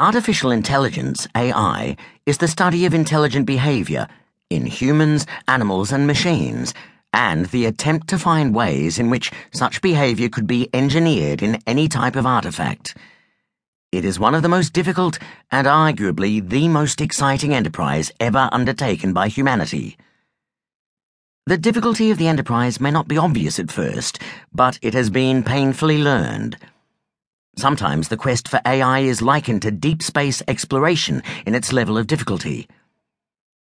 Artificial intelligence, AI, is the study of intelligent behavior in humans, animals, and machines, and the attempt to find ways in which such behavior could be engineered in any type of artifact. It is one of the most difficult and arguably the most exciting enterprise ever undertaken by humanity. The difficulty of the enterprise may not be obvious at first, but it has been painfully learned. Sometimes the quest for AI is likened to deep space exploration in its level of difficulty.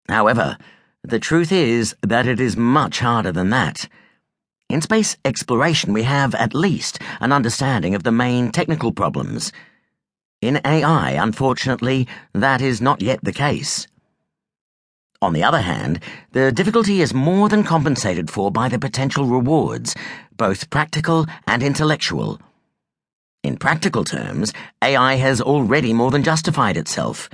However, the truth is that it is much harder than that. In space exploration, we have at least an understanding of the main technical problems. In AI, unfortunately, that is not yet the case. On the other hand, the difficulty is more than compensated for by the potential rewards, both practical and intellectual. In practical terms, AI has already more than justified itself.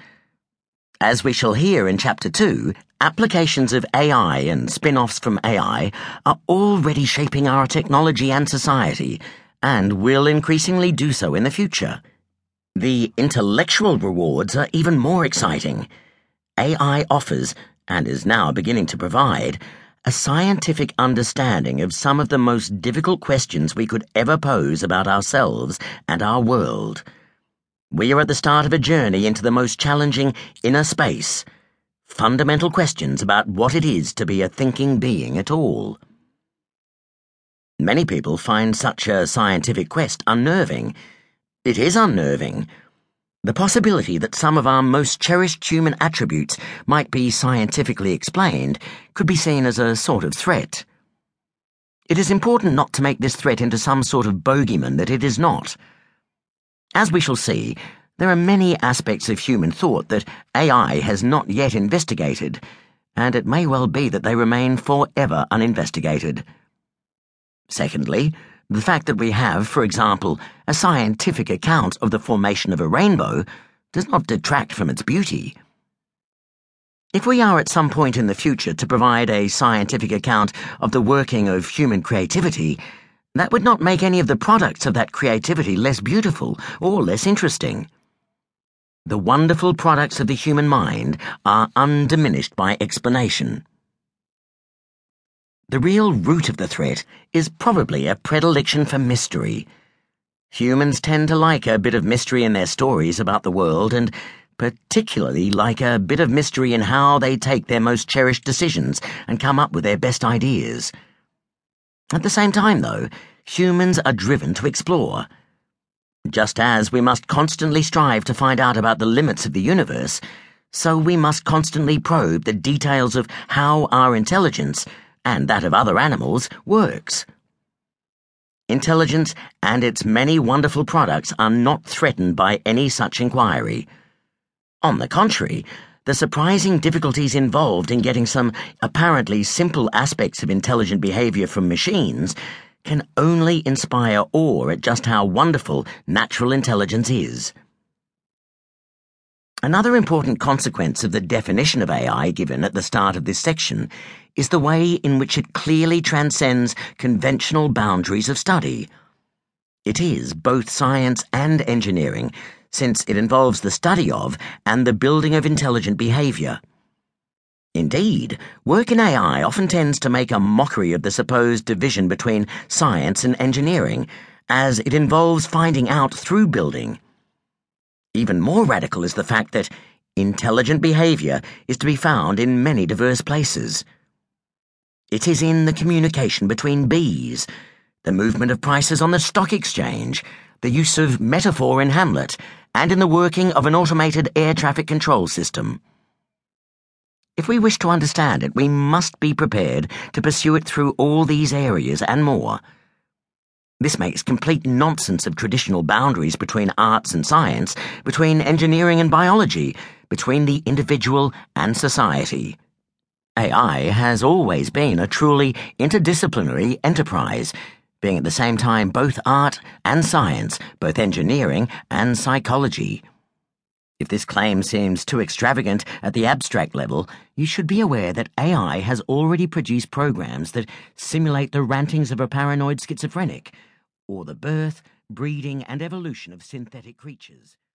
As we shall hear in Chapter 2, applications of AI and spin offs from AI are already shaping our technology and society, and will increasingly do so in the future. The intellectual rewards are even more exciting. AI offers, and is now beginning to provide, a scientific understanding of some of the most difficult questions we could ever pose about ourselves and our world. We are at the start of a journey into the most challenging inner space, fundamental questions about what it is to be a thinking being at all. Many people find such a scientific quest unnerving. It is unnerving the possibility that some of our most cherished human attributes might be scientifically explained could be seen as a sort of threat. It is important not to make this threat into some sort of bogeyman that it is not. As we shall see, there are many aspects of human thought that AI has not yet investigated, and it may well be that they remain forever uninvestigated. Secondly, the fact that we have, for example, a scientific account of the formation of a rainbow does not detract from its beauty. If we are at some point in the future to provide a scientific account of the working of human creativity, that would not make any of the products of that creativity less beautiful or less interesting. The wonderful products of the human mind are undiminished by explanation. The real root of the threat is probably a predilection for mystery. Humans tend to like a bit of mystery in their stories about the world, and particularly like a bit of mystery in how they take their most cherished decisions and come up with their best ideas. At the same time, though, humans are driven to explore. Just as we must constantly strive to find out about the limits of the universe, so we must constantly probe the details of how our intelligence and that of other animals, works. Intelligence and its many wonderful products are not threatened by any such inquiry. On the contrary, the surprising difficulties involved in getting some apparently simple aspects of intelligent behavior from machines can only inspire awe at just how wonderful natural intelligence is. Another important consequence of the definition of AI given at the start of this section is the way in which it clearly transcends conventional boundaries of study. It is both science and engineering, since it involves the study of and the building of intelligent behavior. Indeed, work in AI often tends to make a mockery of the supposed division between science and engineering, as it involves finding out through building. Even more radical is the fact that intelligent behavior is to be found in many diverse places. It is in the communication between bees, the movement of prices on the stock exchange, the use of metaphor in Hamlet, and in the working of an automated air traffic control system. If we wish to understand it, we must be prepared to pursue it through all these areas and more. This makes complete nonsense of traditional boundaries between arts and science, between engineering and biology, between the individual and society. AI has always been a truly interdisciplinary enterprise, being at the same time both art and science, both engineering and psychology. If this claim seems too extravagant at the abstract level, you should be aware that AI has already produced programs that simulate the rantings of a paranoid schizophrenic or the birth, breeding, and evolution of synthetic creatures.